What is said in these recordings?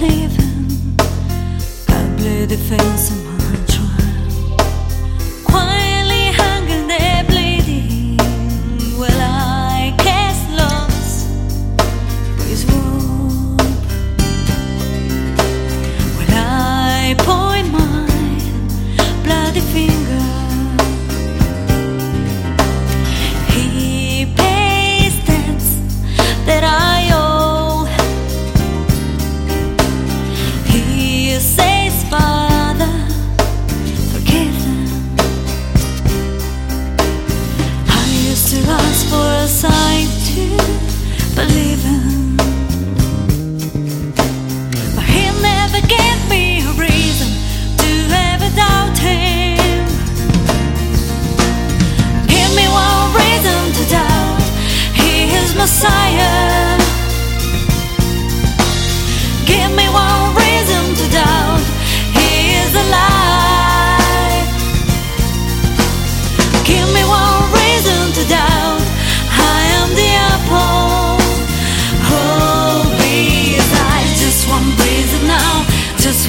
leven. Uit bleu de to believe him,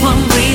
one reason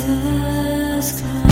Jesus Christ.